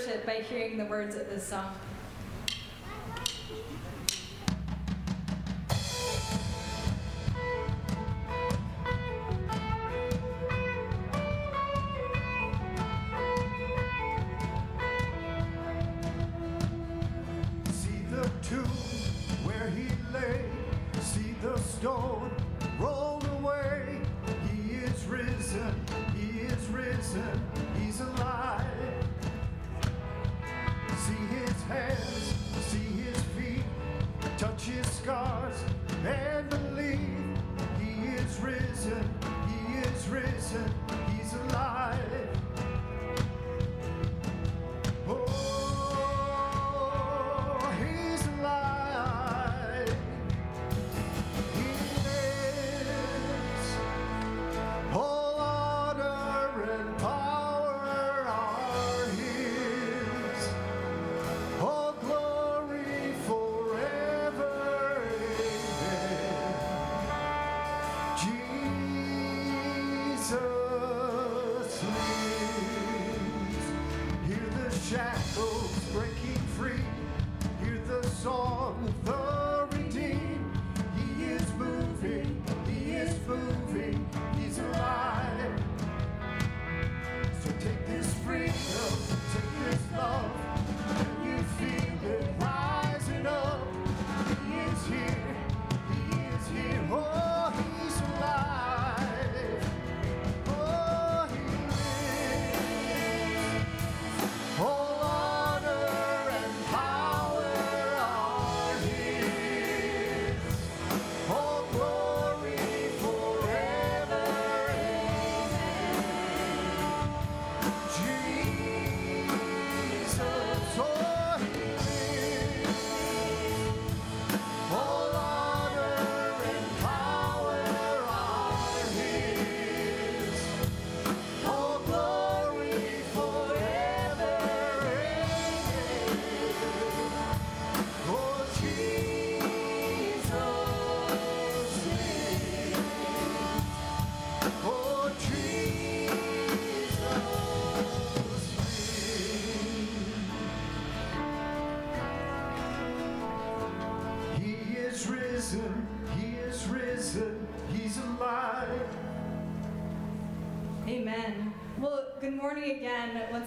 worship by hearing the words of this song.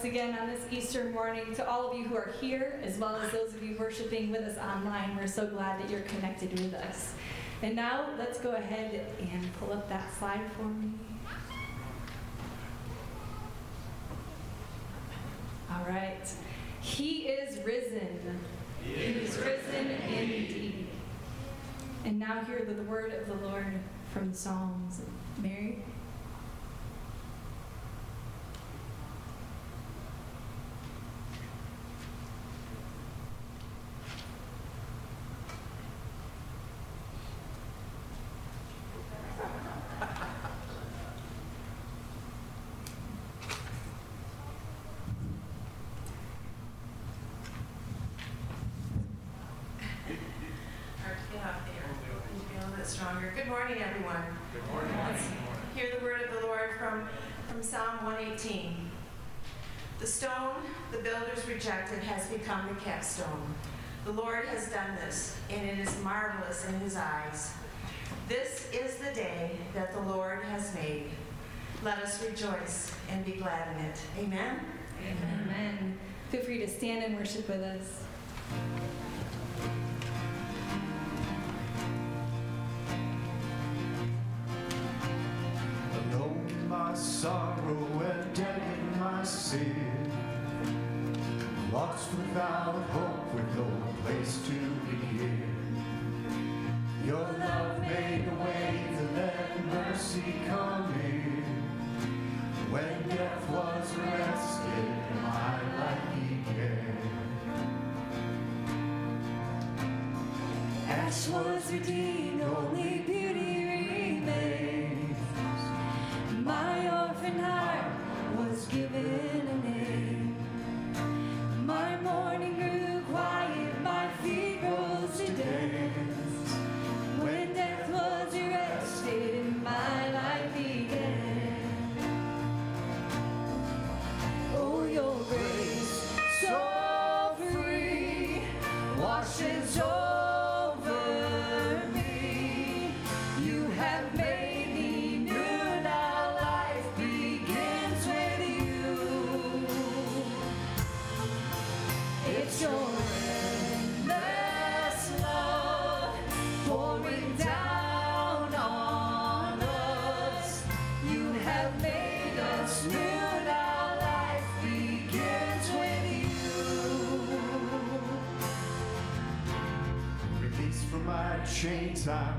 Again on this Easter morning to all of you who are here, as well as those of you worshiping with us online. We're so glad that you're connected with us. And now let's go ahead and pull up that slide for me. All right. He is risen. He is risen indeed. And now hear the word of the Lord from the Psalms. Mary? rejected has become the capstone. The Lord has done this, and it is marvelous in his eyes. This is the day that the Lord has made. Let us rejoice and be glad in it. Amen? Amen. Amen. Feel free to stand and worship with us. Ash was chains,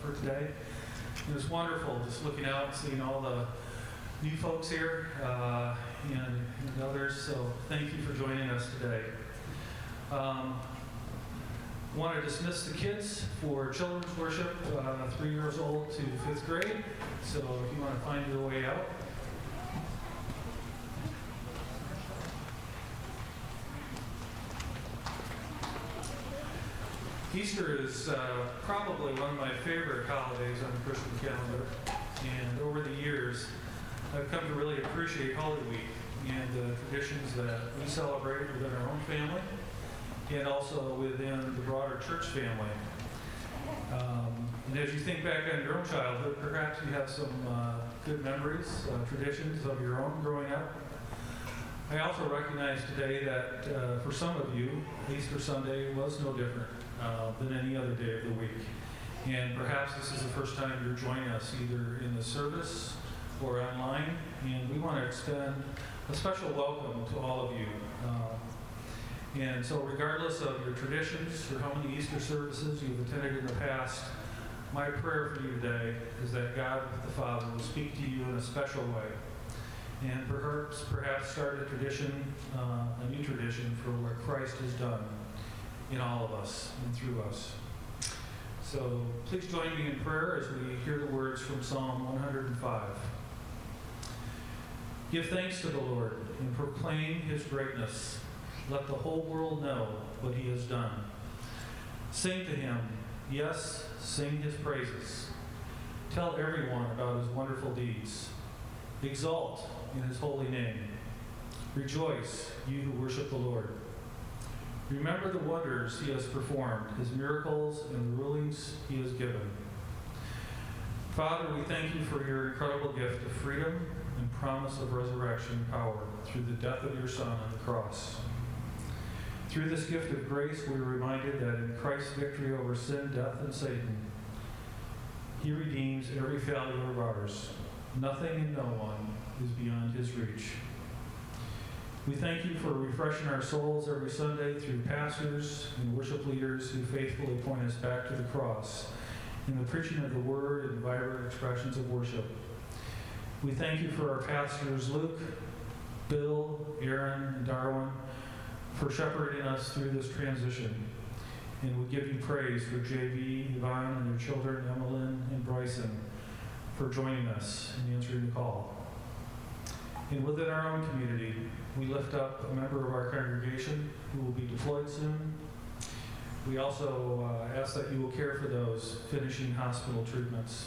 for today. It was wonderful just looking out and seeing all the new folks here uh, and and others, so thank you for joining us today. Um, Want to dismiss the kids for children's worship, uh, three years old to fifth grade. So if you want to find your way out, Easter is uh, probably one of my favorite holidays on the Christian calendar. And over the years, I've come to really appreciate Holy Week and the traditions that we celebrate within our own family and also within the broader church family. Um, and as you think back on your own childhood, perhaps you have some uh, good memories, uh, traditions of your own growing up. I also recognize today that uh, for some of you, Easter Sunday was no different uh, than any other day of the week. And perhaps this is the first time you're joining us either in the service or online. And we want to extend a special welcome to all of you. Um, and so, regardless of your traditions or how many Easter services you've attended in the past, my prayer for you today is that God the Father will speak to you in a special way and perhaps perhaps start a tradition, uh, a new tradition for what Christ has done in all of us and through us. So please join me in prayer as we hear the words from Psalm 105. Give thanks to the Lord and proclaim his greatness. Let the whole world know what he has done. Sing to him, yes, sing his praises. Tell everyone about his wonderful deeds. Exalt in his holy name. Rejoice, you who worship the Lord. Remember the wonders he has performed, his miracles, and the rulings he has given. Father, we thank you for your incredible gift of freedom and promise of resurrection power through the death of your Son on the cross. Through this gift of grace, we are reminded that in Christ's victory over sin, death, and Satan, he redeems every failure of ours. Nothing and no one is beyond his reach. We thank you for refreshing our souls every Sunday through pastors and worship leaders who faithfully point us back to the cross in the preaching of the word and vibrant expressions of worship. We thank you for our pastors Luke, Bill, Aaron, and Darwin for shepherding us through this transition. And we give you praise for JV, Yvonne, and their children, Emmeline and Bryson, for joining us and answering the call. And within our own community, we lift up a member of our congregation who will be deployed soon. We also uh, ask that you will care for those finishing hospital treatments.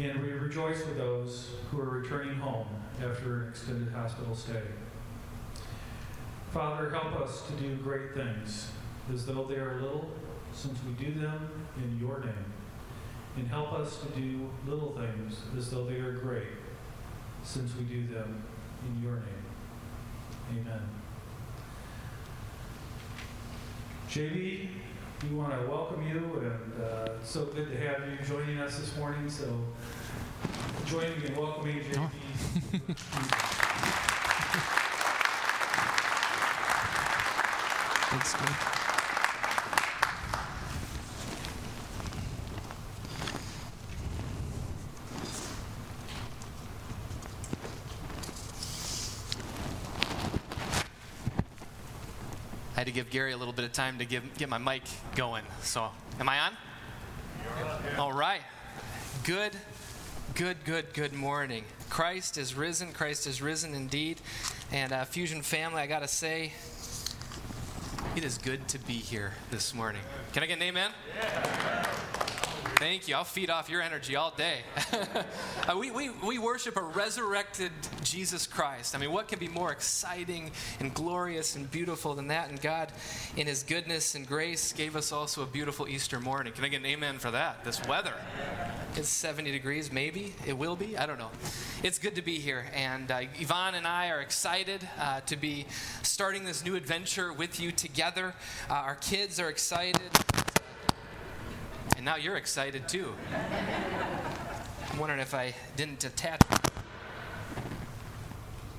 And we rejoice with those who are returning home after an extended hospital stay. Father, help us to do great things as though they are little, since we do them in your name. And help us to do little things as though they are great, since we do them in your name. Amen. JB, we want to welcome you, and uh, it's so good to have you joining us this morning. So join me in welcoming JB. That's good. Had to give Gary a little bit of time to give, get my mic going. So, am I on? All right. Good, good, good, good morning. Christ is risen. Christ is risen indeed. And uh, Fusion family, I got to say, it is good to be here this morning. Can I get an amen? Thank you. I'll feed off your energy all day. uh, we, we, we worship a resurrected Jesus Christ. I mean, what can be more exciting and glorious and beautiful than that? And God, in His goodness and grace, gave us also a beautiful Easter morning. Can I get an amen for that? This weather. It's 70 degrees, maybe. It will be. I don't know. It's good to be here. And uh, Yvonne and I are excited uh, to be starting this new adventure with you together. Uh, our kids are excited. And now you're excited too. I'm wondering if I didn't attach.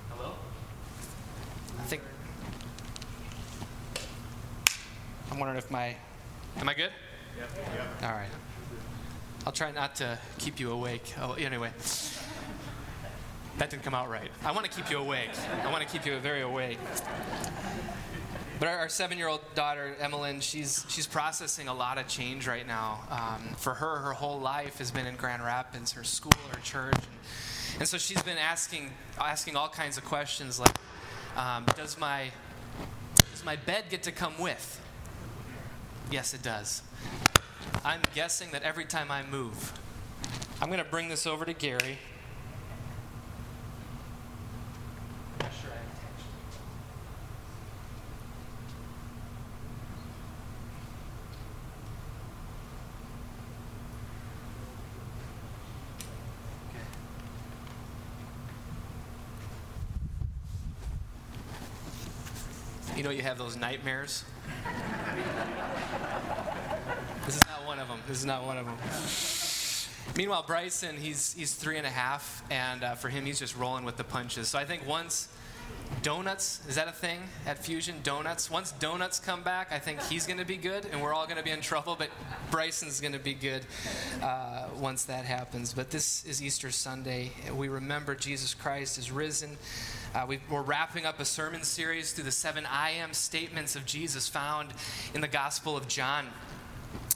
Hello? I think. I'm wondering if my. Am I good? Yep. yep. All right. I'll try not to keep you awake. Oh, anyway. That didn't come out right. I want to keep you awake. I want to keep you very awake. But our, our seven-year-old daughter, Emmeline, she's she's processing a lot of change right now. Um, for her, her whole life has been in Grand Rapids, her school, her church, and, and so she's been asking asking all kinds of questions like, um, "Does my does my bed get to come with?" Yes, it does. I'm guessing that every time I move, I'm going to bring this over to Gary. You know, you have those nightmares. this is not one of them. This is not one of them. Meanwhile, Bryson, he's, he's three and a half, and uh, for him, he's just rolling with the punches. So I think once donuts, is that a thing at Fusion? Donuts? Once donuts come back, I think he's going to be good, and we're all going to be in trouble, but Bryson's going to be good uh, once that happens. But this is Easter Sunday. We remember Jesus Christ is risen. Uh, we, are wrapping up a sermon series through the seven I am statements of Jesus found in the Gospel of John.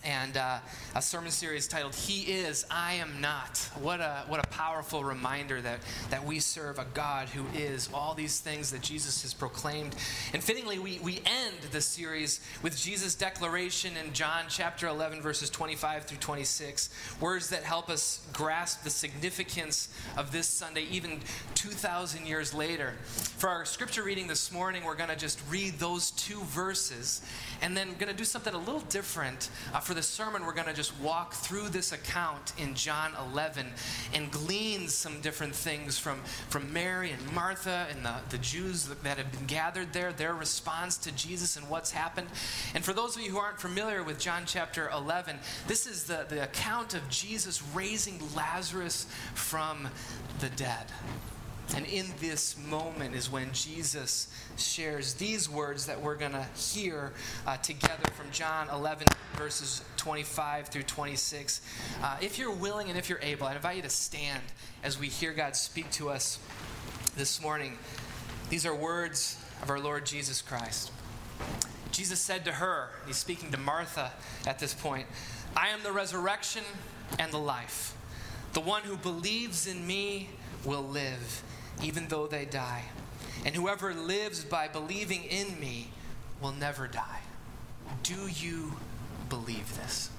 And uh, a sermon series titled He Is, I Am Not. What a, what a powerful reminder that, that we serve a God who is all these things that Jesus has proclaimed. And fittingly, we, we end the series with Jesus' declaration in John chapter 11, verses 25 through 26, words that help us grasp the significance of this Sunday, even 2,000 years later. For our scripture reading this morning, we're going to just read those two verses and then going to do something a little different. Uh, for the sermon, we're going to just walk through this account in John 11 and glean some different things from, from Mary and Martha and the, the Jews that have been gathered there, their response to Jesus and what's happened. And for those of you who aren't familiar with John chapter 11, this is the, the account of Jesus raising Lazarus from the dead. And in this moment is when Jesus shares these words that we're going to hear uh, together from John 11, verses 25 through 26. Uh, if you're willing and if you're able, I invite you to stand as we hear God speak to us this morning. These are words of our Lord Jesus Christ. Jesus said to her, he's speaking to Martha at this point, I am the resurrection and the life. The one who believes in me will live even though they die. And whoever lives by believing in me will never die. Do you believe this?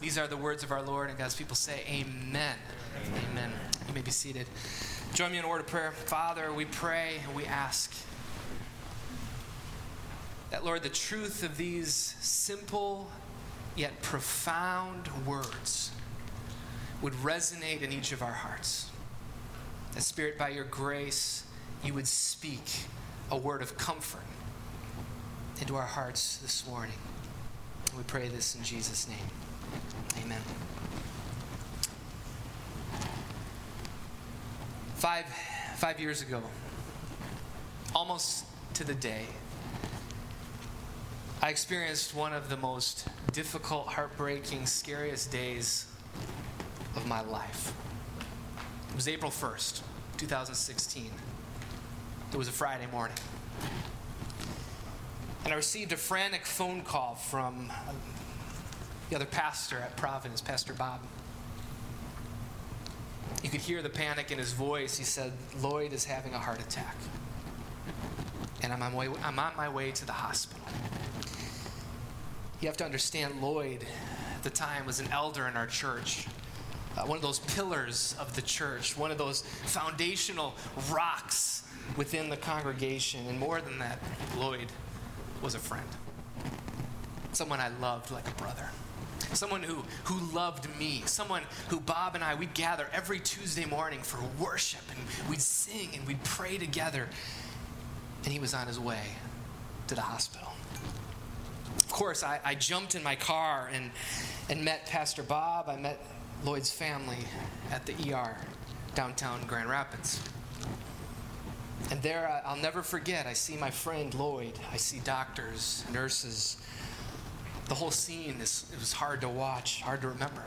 These are the words of our Lord, and God's people say, Amen. Amen. Amen. You may be seated. Join me in a word of prayer. Father, we pray and we ask that, Lord, the truth of these simple yet profound words would resonate in each of our hearts. That, Spirit, by your grace, you would speak a word of comfort into our hearts this morning. We pray this in Jesus' name. Amen. Five, five years ago, almost to the day, I experienced one of the most difficult, heartbreaking, scariest days of my life. It was April 1st, 2016. It was a Friday morning. And I received a frantic phone call from uh, the other pastor at Providence, Pastor Bob. You could hear the panic in his voice. He said, Lloyd is having a heart attack. And I'm on, my way, I'm on my way to the hospital. You have to understand, Lloyd at the time was an elder in our church uh, one of those pillars of the church, one of those foundational rocks within the congregation. And more than that, Lloyd was a friend. Someone I loved like a brother. Someone who, who loved me. Someone who Bob and I, we'd gather every Tuesday morning for worship and we'd sing and we'd pray together. And he was on his way to the hospital. Of course, I, I jumped in my car and, and met Pastor Bob. I met Lloyd's family at the ER downtown Grand Rapids. And there, I'll never forget, I see my friend Lloyd. I see doctors, nurses. The whole scene is, it was hard to watch, hard to remember.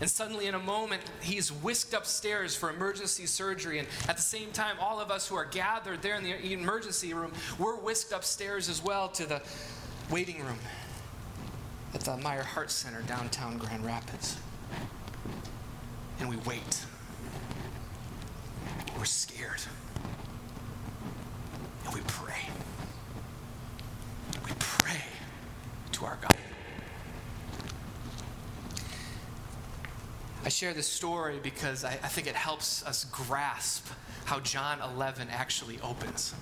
And suddenly, in a moment, he's whisked upstairs for emergency surgery. And at the same time, all of us who are gathered there in the emergency room, we're whisked upstairs as well to the waiting room at the Meijer Heart Center downtown Grand Rapids and we wait. We're scared. And we pray. We pray to our God. I share this story because I, I, think it helps us grasp how John 11 actually opens.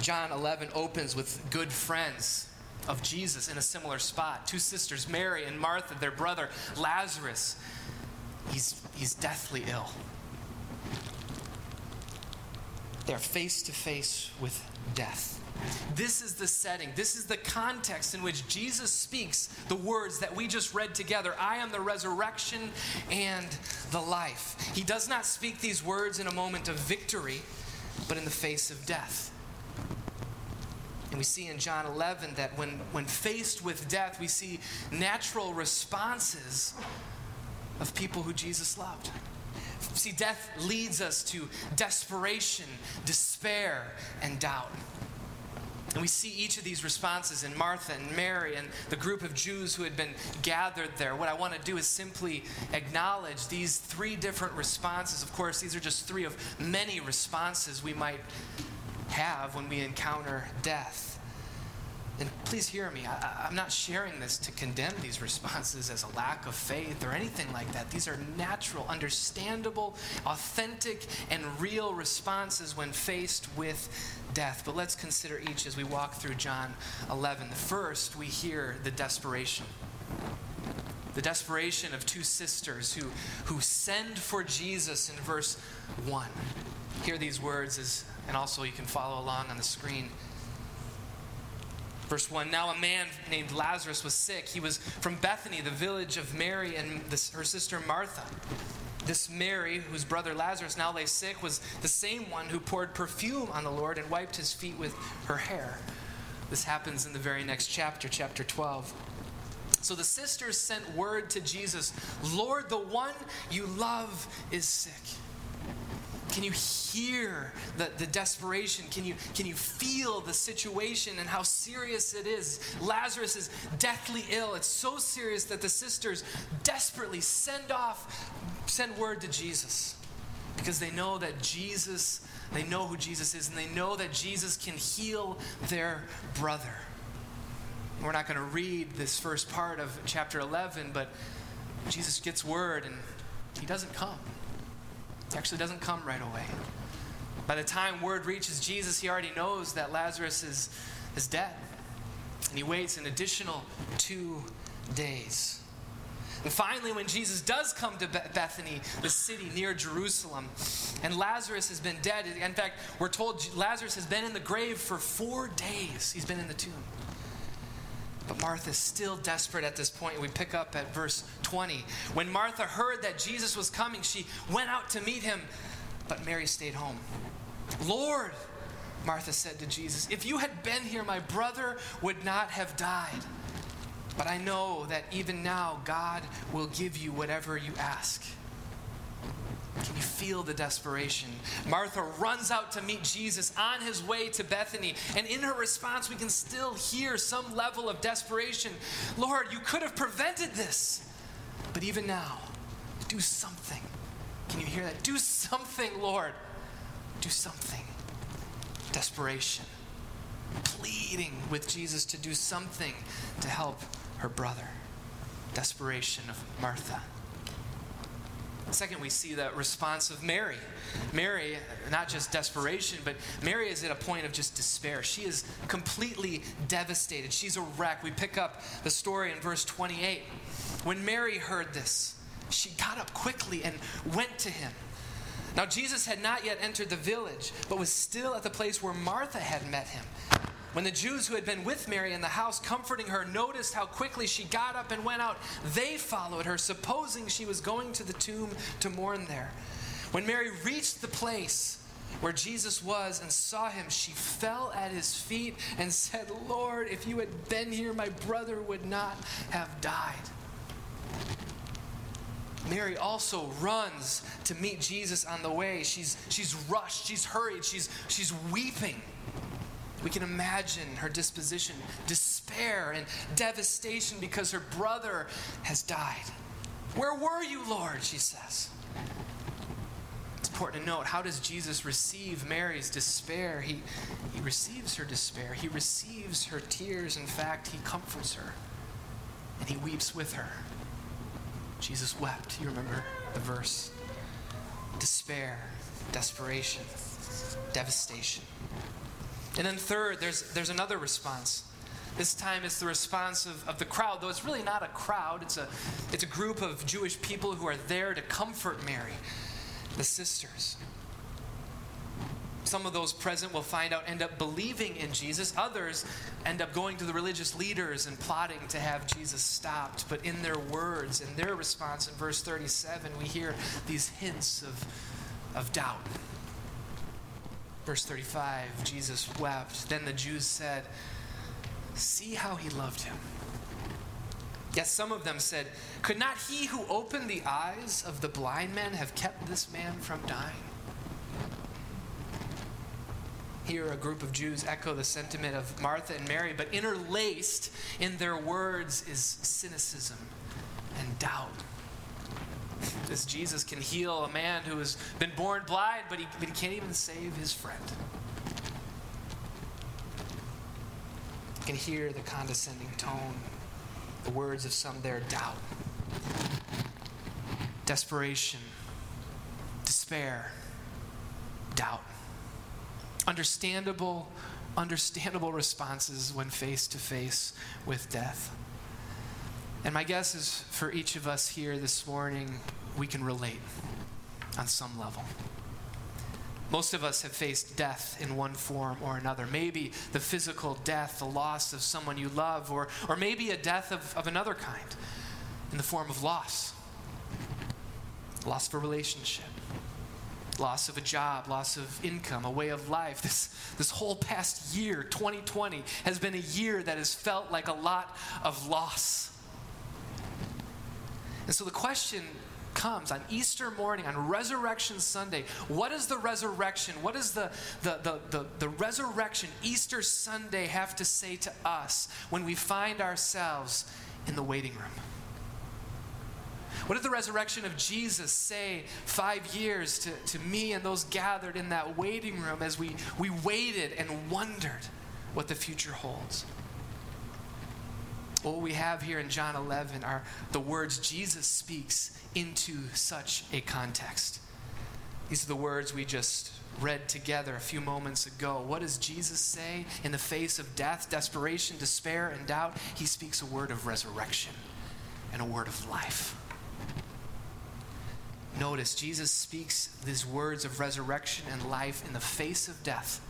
John 11 opens with good friends of Jesus in a similar spot. Two sisters, Mary and Martha, their brother Lazarus, he's, he's deathly ill. They're face to face with death. This is the setting, this is the context in which Jesus speaks the words that we just read together I am the resurrection and the life. He does not speak these words in a moment of victory, but in the face of death. And we see in John 11 that when, when faced with death, we see natural responses of people who Jesus loved. See, death leads us to desperation, despair, and doubt. And we see each of these responses in Martha and Mary and the group of Jews who had been gathered there. What I want to do is simply acknowledge these three different responses. Of course, these are just three of many responses we might have when we encounter death. And please hear me, I, am not sharing this to condemn these responses as a lack of faith or anything like that. These are natural, understandable, authentic, and real responses when faced with death. But let's consider each as we walk through John 11. The First, we hear the desperation. The desperation of two sisters who, who send for Jesus in verse 1. Hear these words, as, and also you can follow along on the screen. Verse 1 Now a man named Lazarus was sick. He was from Bethany, the village of Mary and this, her sister Martha. This Mary, whose brother Lazarus now lay sick, was the same one who poured perfume on the Lord and wiped his feet with her hair. This happens in the very next chapter, chapter 12. So the sisters sent word to Jesus Lord, the one you love is sick. Can you hear the, the desperation? Can you, can you feel the situation and how serious it is? Lazarus is deathly ill. It's so serious that the sisters desperately send off, send word to Jesus because they know that Jesus, they know who Jesus is, and they know that Jesus can heal their brother. We're not going to read this first part of chapter 11, but Jesus gets word and he doesn't come. It actually doesn't come right away. By the time word reaches Jesus, he already knows that Lazarus is, is dead. And he waits an additional two days. And finally, when Jesus does come to Bethany, the city near Jerusalem, and Lazarus has been dead, in fact, we're told Lazarus has been in the grave for four days. He's been in the tomb. But Martha's still desperate at this point. We pick up at verse 20. When Martha heard that Jesus was coming, she went out to meet him, but Mary stayed home. Lord, Martha said to Jesus, if you had been here, my brother would not have died. But I know that even now God will give you whatever you ask. Can you feel the desperation? Martha runs out to meet Jesus on his way to Bethany. And in her response, we can still hear some level of desperation. Lord, you could have prevented this. But even now, do something. Can you hear that? Do something, Lord. Do something. Desperation. Pleading with Jesus to do something to help her brother. Desperation of Martha. Second, we see the response of Mary. Mary, not just desperation, but Mary is at a point of just despair. She is completely devastated. She's a wreck. We pick up the story in verse 28. When Mary heard this, she got up quickly and went to him. Now, Jesus had not yet entered the village, but was still at the place where Martha had met him. When the Jews who had been with Mary in the house, comforting her, noticed how quickly she got up and went out, they followed her, supposing she was going to the tomb to mourn there. When Mary reached the place where Jesus was and saw him, she fell at his feet and said, Lord, if you had been here, my brother would not have died. Mary also runs to meet Jesus on the way. She's, she's rushed, she's hurried, she's, she's weeping. We can imagine her disposition despair and devastation because her brother has died. Where were you, Lord? She says. It's important to note how does Jesus receive Mary's despair? He, he receives her despair, he receives her tears. In fact, he comforts her and he weeps with her. Jesus wept. You remember the verse? Despair, desperation, devastation. And then third, there's, there's another response. This time it's the response of, of the crowd, though it's really not a crowd, it's a, it's a group of Jewish people who are there to comfort Mary, the sisters. Some of those present will find out end up believing in Jesus. Others end up going to the religious leaders and plotting to have Jesus stopped. But in their words, in their response in verse 37, we hear these hints of, of doubt. Verse 35 Jesus wept. Then the Jews said, See how he loved him. Yet some of them said, Could not he who opened the eyes of the blind men have kept this man from dying? Here, a group of Jews echo the sentiment of Martha and Mary, but interlaced in their words is cynicism and doubt. This Jesus can heal a man who has been born blind, but he, but he can't even save his friend. You can hear the condescending tone, the words of some there doubt, desperation, despair, doubt. Understandable, understandable responses when face to face with death. And my guess is for each of us here this morning, we can relate on some level. Most of us have faced death in one form or another. Maybe the physical death, the loss of someone you love, or, or maybe a death of, of another kind in the form of loss loss of a relationship, loss of a job, loss of income, a way of life. This, this whole past year, 2020, has been a year that has felt like a lot of loss. And so the question comes on Easter morning, on Resurrection Sunday, what is the resurrection? What does the, the, the, the, the resurrection, Easter Sunday, have to say to us when we find ourselves in the waiting room? What did the resurrection of Jesus say five years to, to me and those gathered in that waiting room as we, we waited and wondered what the future holds? What we have here in John 11 are the words Jesus speaks into such a context. These are the words we just read together a few moments ago. What does Jesus say in the face of death, desperation, despair, and doubt? He speaks a word of resurrection and a word of life. Notice, Jesus speaks these words of resurrection and life in the face of death.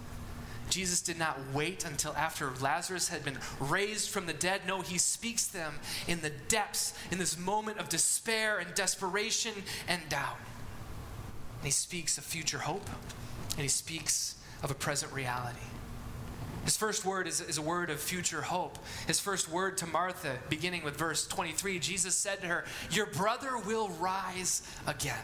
Jesus did not wait until after Lazarus had been raised from the dead. No, he speaks them in the depths, in this moment of despair and desperation and doubt. And he speaks of future hope, and he speaks of a present reality. His first word is, is, a word of future hope. His first word to Martha, beginning with verse 23, Jesus said to her, Your brother will rise again.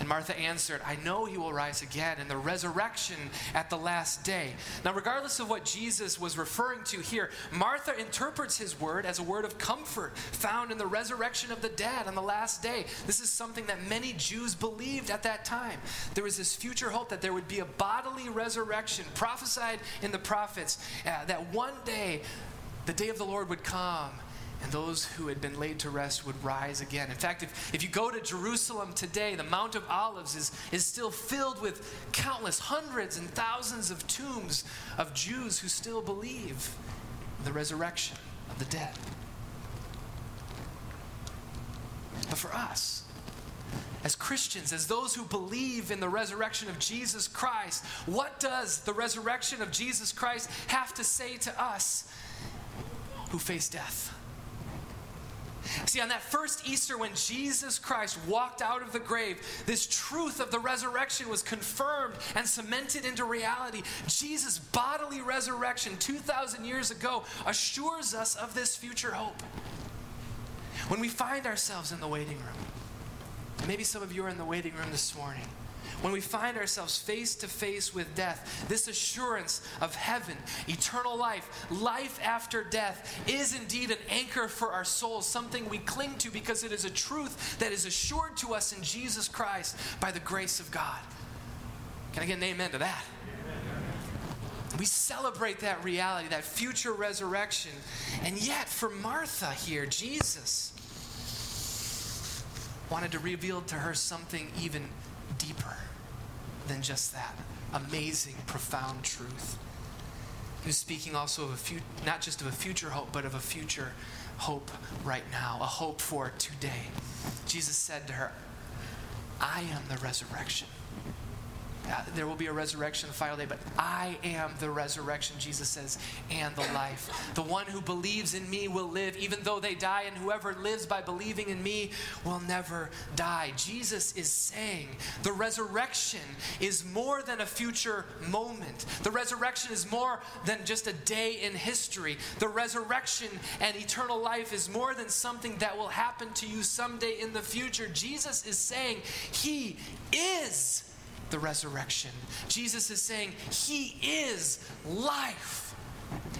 And Martha answered, I know he will rise again in the resurrection at the last day. Now, regardless of what Jesus was referring to here, Martha interprets his word as a word of comfort found in the resurrection of the dead on the last day. This is something that many Jews believed at that time. There was this future hope that there would be a bodily resurrection prophesied in the prophets, uh, that one day the day of the Lord would come and those who had been laid to rest would rise again. In fact, if, if you go to Jerusalem today, the Mount of Olives is, is still filled with countless hundreds and thousands of tombs of Jews who still believe the resurrection of the dead. But for us, as Christians, as those who believe in the resurrection of Jesus Christ, what does the resurrection of Jesus Christ have to say to us who face death? See, on that first Easter when Jesus Christ walked out of the grave, this truth of the resurrection was confirmed and cemented into reality. Jesus' bodily resurrection 2,000 years ago assures us of this future hope. When we find ourselves in the waiting room, maybe some of you are in the waiting room this morning when we find ourselves face to face with death, this assurance of heaven, eternal life, life after death is indeed an anchor for our souls, something we cling to because it is a truth that is assured to us in Jesus Christ by the grace of God. Can I get an amen to that? We celebrate that reality, that future resurrection. And yet, for Martha here, Jesus wanted to reveal to her something even deeper than just that amazing, profound truth. He was speaking also of a few, not just of a future hope, but of a future hope right now, a hope for today. Jesus said to her, I am the resurrection uh, there will be a resurrection the final day, but I am the resurrection, Jesus says, and the life. The one who believes in me will live even though they die, and whoever lives by believing in me will never die. Jesus is saying the resurrection is more than a future moment. The resurrection is more than just a day in history. The resurrection and eternal life is more than something that will happen to you someday in the future. Jesus is saying he is the resurrection. Jesus is saying, He is life.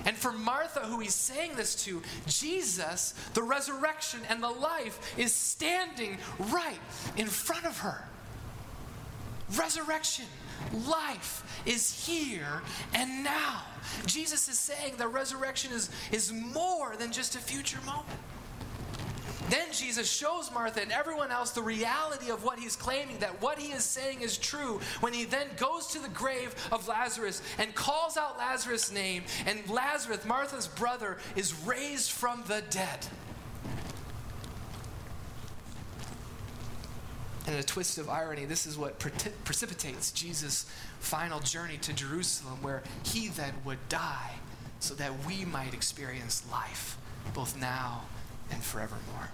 And for Martha, who he's saying this to, Jesus, the resurrection and the life, is standing right in front of her. Resurrection, life is here and now. Jesus is saying the resurrection is, is more than just a future moment. Then Jesus shows Martha and everyone else the reality of what he's claiming, that what he is saying is true, when he then goes to the grave of Lazarus and calls out Lazarus' name, and Lazarus, Martha's brother, is raised from the dead. And in a twist of irony, this is what precipitates Jesus' final journey to Jerusalem, where he then would die so that we might experience life, both now and forevermore.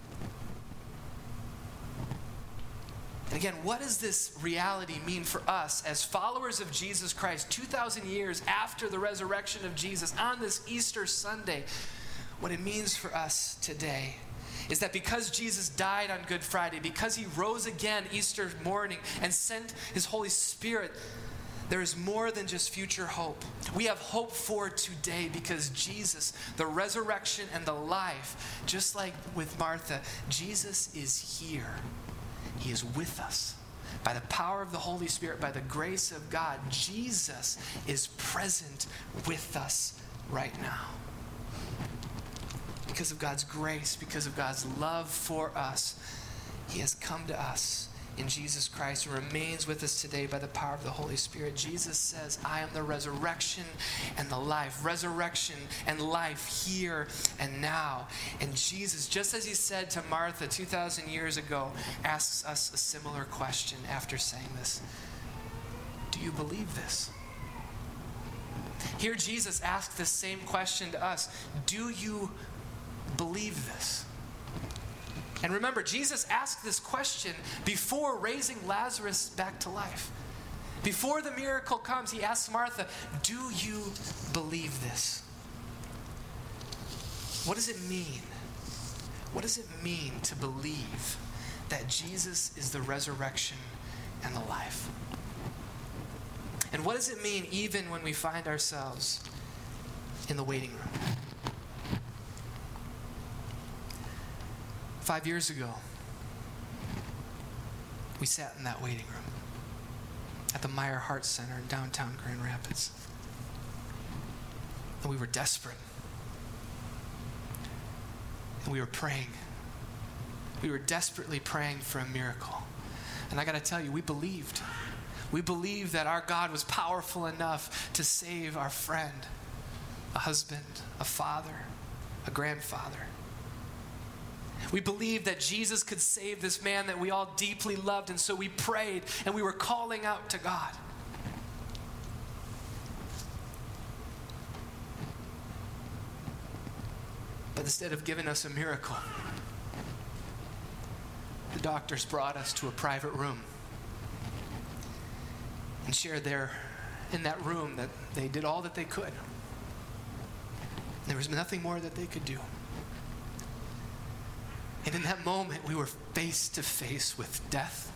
And again, what does this reality mean for us as followers of Jesus Christ 2,000 years after the resurrection of Jesus on this Easter Sunday? What it means for us today is that because Jesus died on Good Friday, because he rose again Easter morning and sent his Holy Spirit, there is more than just future hope. We have hope for today because Jesus, the resurrection and the life, just like with Martha, Jesus is here. He is with us. By the power of the Holy Spirit, by the grace of God, Jesus is present with us right now. Because of God's grace, because of God's love for us, He has come to us in Jesus Christ and remains with us today by the power of the Holy Spirit. Jesus says, I am the resurrection and the life. Resurrection and life here and now. And Jesus, just as he said to Martha 2,000 years ago, asks us a similar question after saying this Do you believe this? Here, Jesus asks the same question to us Do you believe this? And remember, Jesus asked this question before raising Lazarus back to life. Before the miracle comes, he asks Martha, Do you believe this? What does it mean? What does it mean to believe that Jesus is the resurrection and the life? And what does it mean even when we find ourselves in the waiting room? Five years ago, we sat in that waiting room at the Meijer Heart Center in downtown Grand Rapids. And we were desperate. And we were praying. We were desperately praying for a miracle. And I got to tell you, we believed. We believed that our God was powerful enough to save our friend, a husband, a father, a grandfather. We believed that Jesus could save this man that we all deeply loved, and so we prayed and we were calling out to God. But instead of giving us a miracle, the doctors brought us to a private room and shared there in that room that they did all that they could. There was nothing more that they could do. And in that moment, we were face to face with death.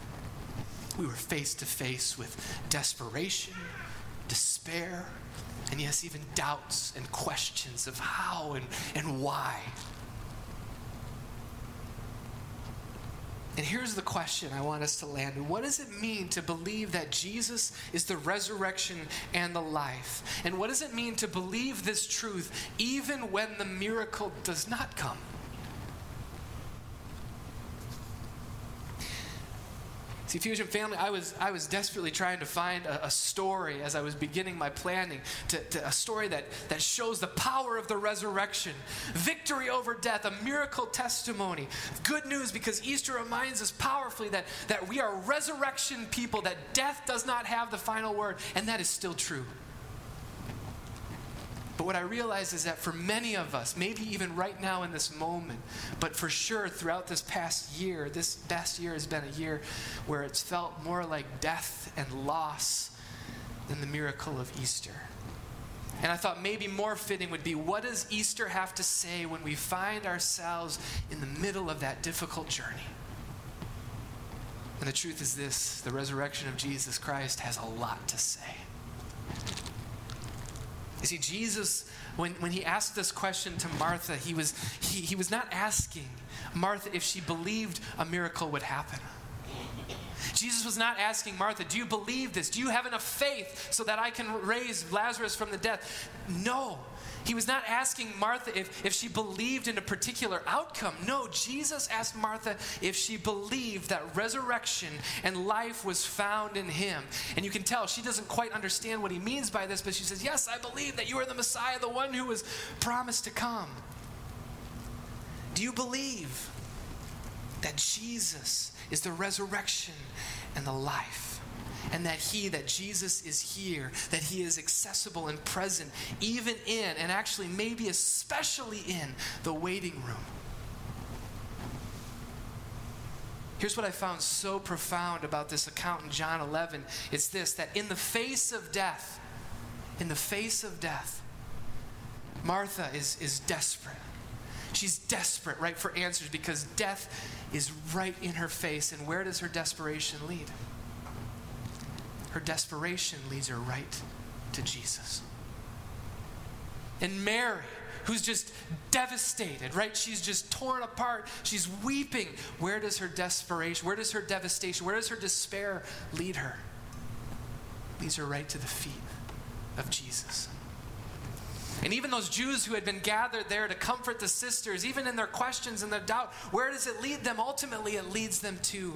We were face to face with desperation, despair, and yes, even doubts and questions of how and, and why. And here's the question I want us to land. What does it mean to believe that Jesus is the resurrection and the life? And what does it mean to believe this truth even when the miracle does not come? See, Fusion family, I was, I was desperately trying to find a, a story as I was beginning my planning, to, to, a story that, that shows the power of the resurrection, victory over death, a miracle testimony. Good news because Easter reminds us powerfully that, that we are resurrection people, that death does not have the final word, and that is still true. But what I realize is that for many of us, maybe even right now in this moment, but for sure throughout this past year, this past year has been a year where it's felt more like death and loss than the miracle of Easter. And I thought maybe more fitting would be what does Easter have to say when we find ourselves in the middle of that difficult journey? And the truth is this the resurrection of Jesus Christ has a lot to say. You see, Jesus, when, when he asked this question to Martha, he was, he, he was not asking Martha if she believed a miracle would happen. Jesus was not asking Martha, Do you believe this? Do you have enough faith so that I can raise Lazarus from the dead? No. He was not asking Martha if, if she believed in a particular outcome. No, Jesus asked Martha if she believed that resurrection and life was found in him. And you can tell she doesn't quite understand what he means by this, but she says, Yes, I believe that you are the Messiah, the one who was promised to come. Do you believe that Jesus is the resurrection and the life? And that He, that Jesus is here, that He is accessible and present, even in, and actually maybe especially in, the waiting room. Here's what I found so profound about this account in John 11 it's this that in the face of death, in the face of death, Martha is, is desperate. She's desperate, right, for answers because death is right in her face. And where does her desperation lead? Her desperation leads her right to Jesus. And Mary, who's just devastated, right? She's just torn apart. She's weeping. Where does her desperation, where does her devastation, where does her despair lead her? Leads her right to the feet of Jesus. And even those Jews who had been gathered there to comfort the sisters, even in their questions and their doubt, where does it lead them? Ultimately, it leads them to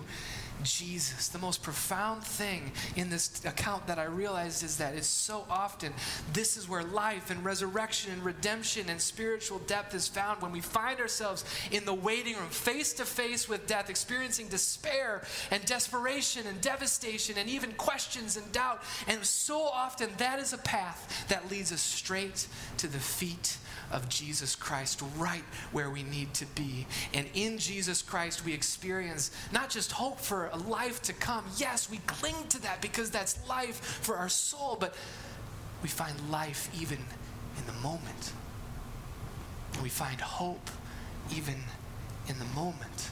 Jesus. The most profound thing in this account that I realized is that it's so often this is where life and resurrection and redemption and spiritual depth is found when we find ourselves in the waiting room, face to face with death, experiencing despair and desperation and devastation and even questions and doubt. And so often that is a path that leads us straight to the feet of Jesus Christ right where we need to be. And in Jesus Christ, we experience not just hope for a life to come. Yes, we cling to that because that's life for our soul, but we find life even in the moment. We find hope even in the moment.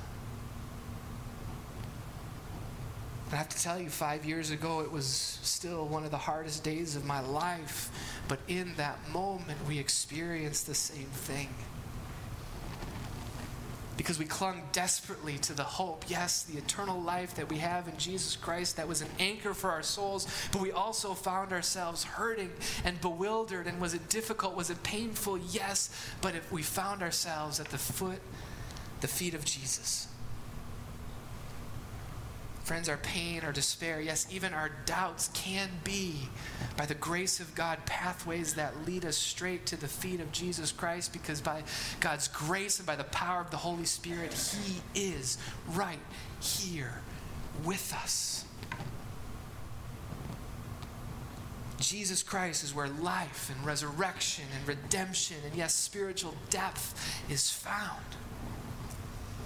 I have to tell you, five years ago, it was still one of the hardest days of my life. But in that moment, we experienced the same thing. Because we clung desperately to the hope, yes, the eternal life that we have in Jesus Christ, that was an anchor for our souls, but we also found ourselves hurting and bewildered. And was it difficult? Was it painful? Yes. But if we found ourselves at the foot, the feet of Jesus Friends, our pain, our despair, yes, even our doubts can be, by the grace of God, pathways that lead us straight to the feet of Jesus Christ because by God's grace and by the power of the Holy Spirit, He is right here with us. Jesus Christ is where life and resurrection and redemption and, yes, spiritual depth is found.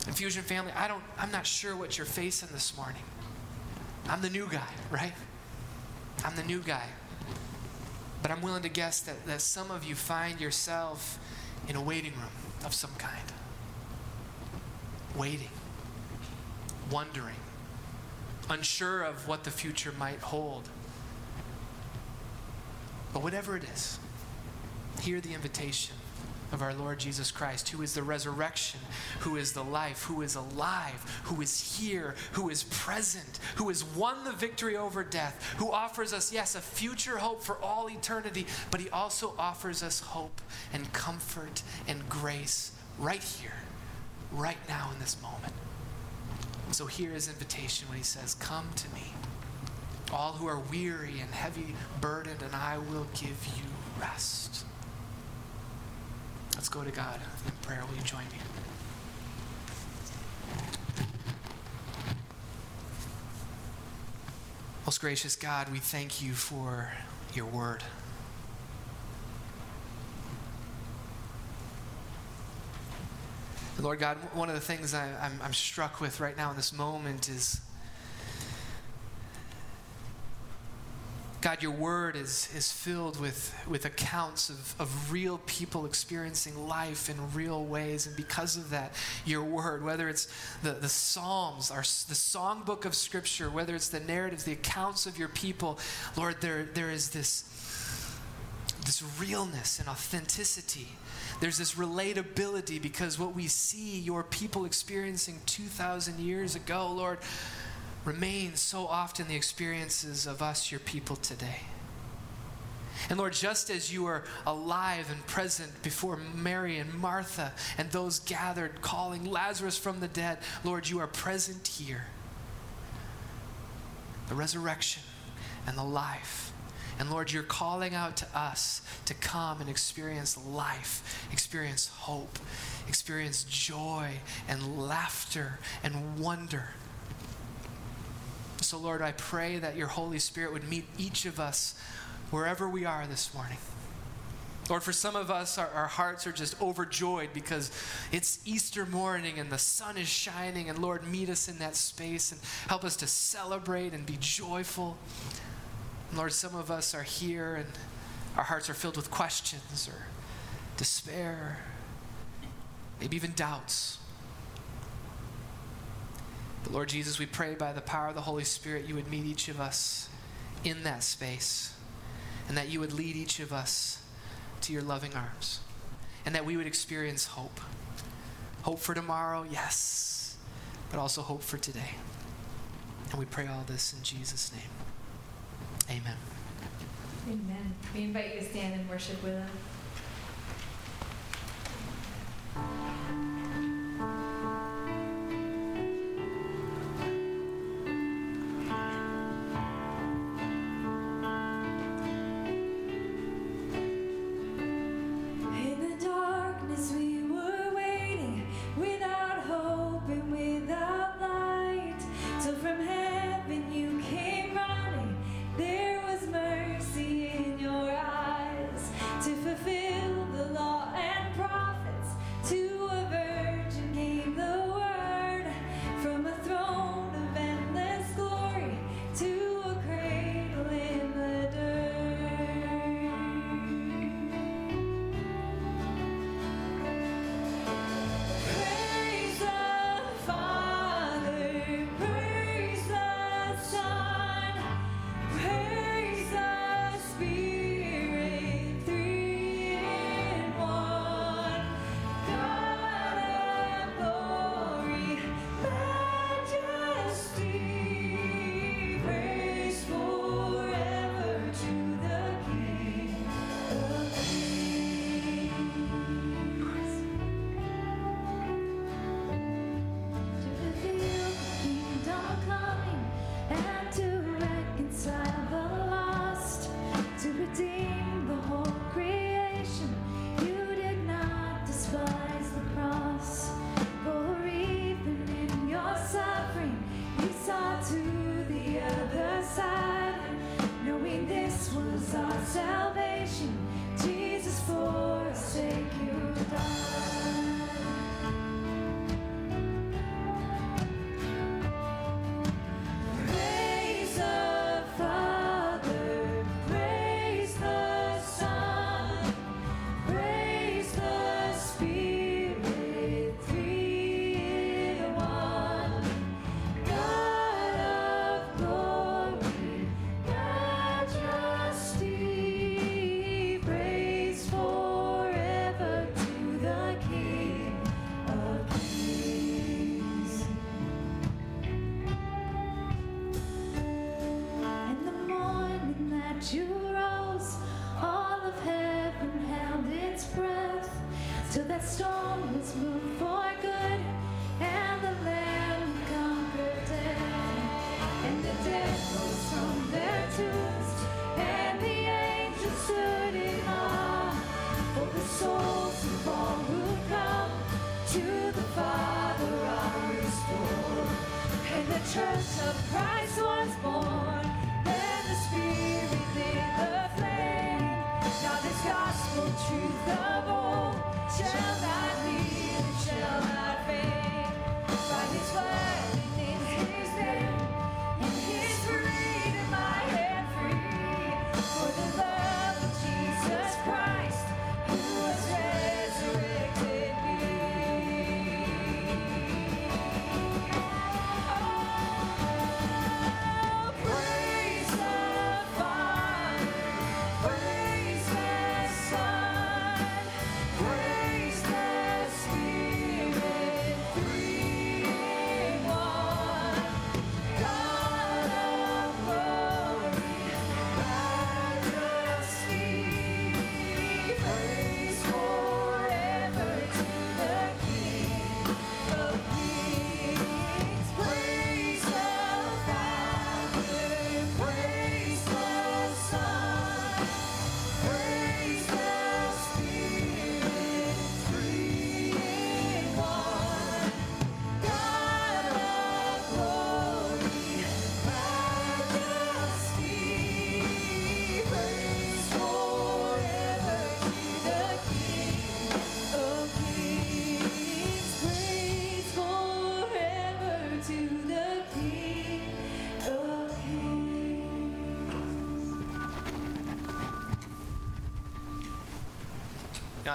Infusion family, I don't, I'm not sure what you're facing this morning. I'm the new guy, right? I'm the new guy. But I'm willing to guess that, that some of you find yourself in a waiting room of some kind. Waiting, wondering, unsure of what the future might hold. But whatever it is, hear the invitation of our Lord Jesus Christ, who is the resurrection, who is the life, who is alive, who is here, who is present, who has won the victory over death, who offers us, yes, a future hope for all eternity, but he also offers us hope and comfort and grace right here, right now in this moment. So here is invitation when he says, Come to me, all who are weary and heavy burdened, and I will give you rest. Let's go to God in prayer. Will you join me? Most gracious God, we thank you for your word. Lord God, one of the things I, am struck with right now in this moment is God, your word is, is filled with, with accounts of, of real people experiencing life in real ways. And because of that, your word, whether it's the, the Psalms, our, the songbook of Scripture, whether it's the narratives, the accounts of your people, Lord, there, there is this, this realness and authenticity. There's this relatability because what we see your people experiencing 2,000 years ago, Lord, remain so often the experiences of us, your people, today. And Lord, just as you are alive and present before Mary and Martha and those gathered calling Lazarus from the dead, Lord, you are present here. The resurrection and the life. And Lord, you're calling out to us to come and experience life, experience hope, experience joy and laughter and wonder. So, Lord, I pray that your Holy Spirit would meet each of us wherever we are this morning. Lord, for some of us, our, our, hearts are just overjoyed because it's Easter morning and the sun is shining. And Lord, meet us in that space and help us to celebrate and be joyful. Lord, some of us are here and our hearts are filled with questions or despair, maybe even doubts. But Lord Jesus, we pray by the power of the Holy Spirit, you would meet each of us in that space, and that you would lead each of us to your loving arms, and that we would experience hope. Hope for tomorrow, yes, but also hope for today. And we pray all this in Jesus' name. Amen. Amen. We invite you to stand and worship with us.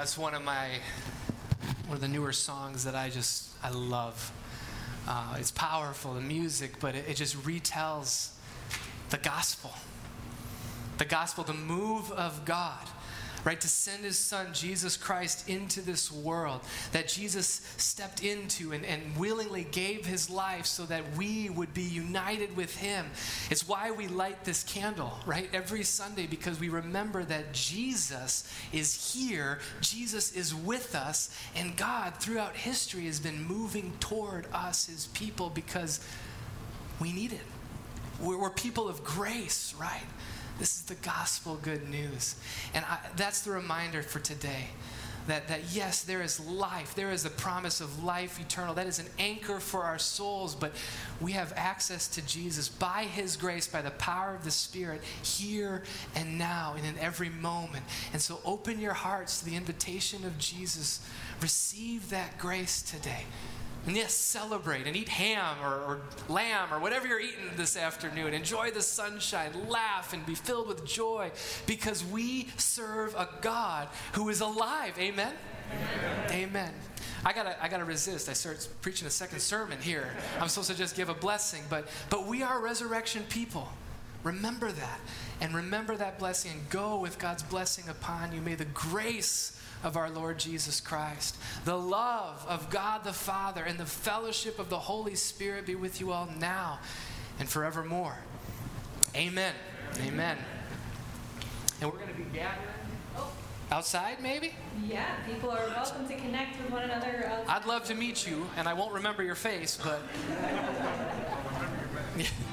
Know, it's one of my one of the newer songs that I just I love. Uh, it's powerful, the music, but it, it just retells the gospel. The gospel, the move of God right? To send his son, Jesus Christ, into this world that Jesus stepped into and, and willingly gave his life so that we would be united with him. It's why we light this candle, right? Every Sunday because we remember that Jesus is here, Jesus is with us, and God throughout history has been moving toward us, his people, because we need it. We're, we're people of grace, right? This is the gospel good news. And I, that's the reminder for today. That, that yes, there is life. There is the promise of life eternal. That is an anchor for our souls, but we have access to Jesus by His grace, by the power of the Spirit, here and now and in every moment. And so open your hearts to the invitation of Jesus. Receive that grace today. And yes, celebrate and eat ham or, or, lamb or whatever you're eating this afternoon. Enjoy the sunshine, laugh, and be filled with joy because we serve a God who is alive. Amen? Amen. Amen. I gotta, I gotta resist. I start preaching a second sermon here. I'm supposed to just give a blessing, but, but we are resurrection people. Remember that. And remember that blessing and go with God's blessing upon you. May the grace of our Lord Jesus Christ. The love of God the Father and the fellowship of the Holy Spirit be with you all now and forevermore. Amen. Amen. And we're going to be gathering outside, maybe? Yeah, people are welcome to connect with one another. Outside. I'd love to meet you, and I won't remember your face, but.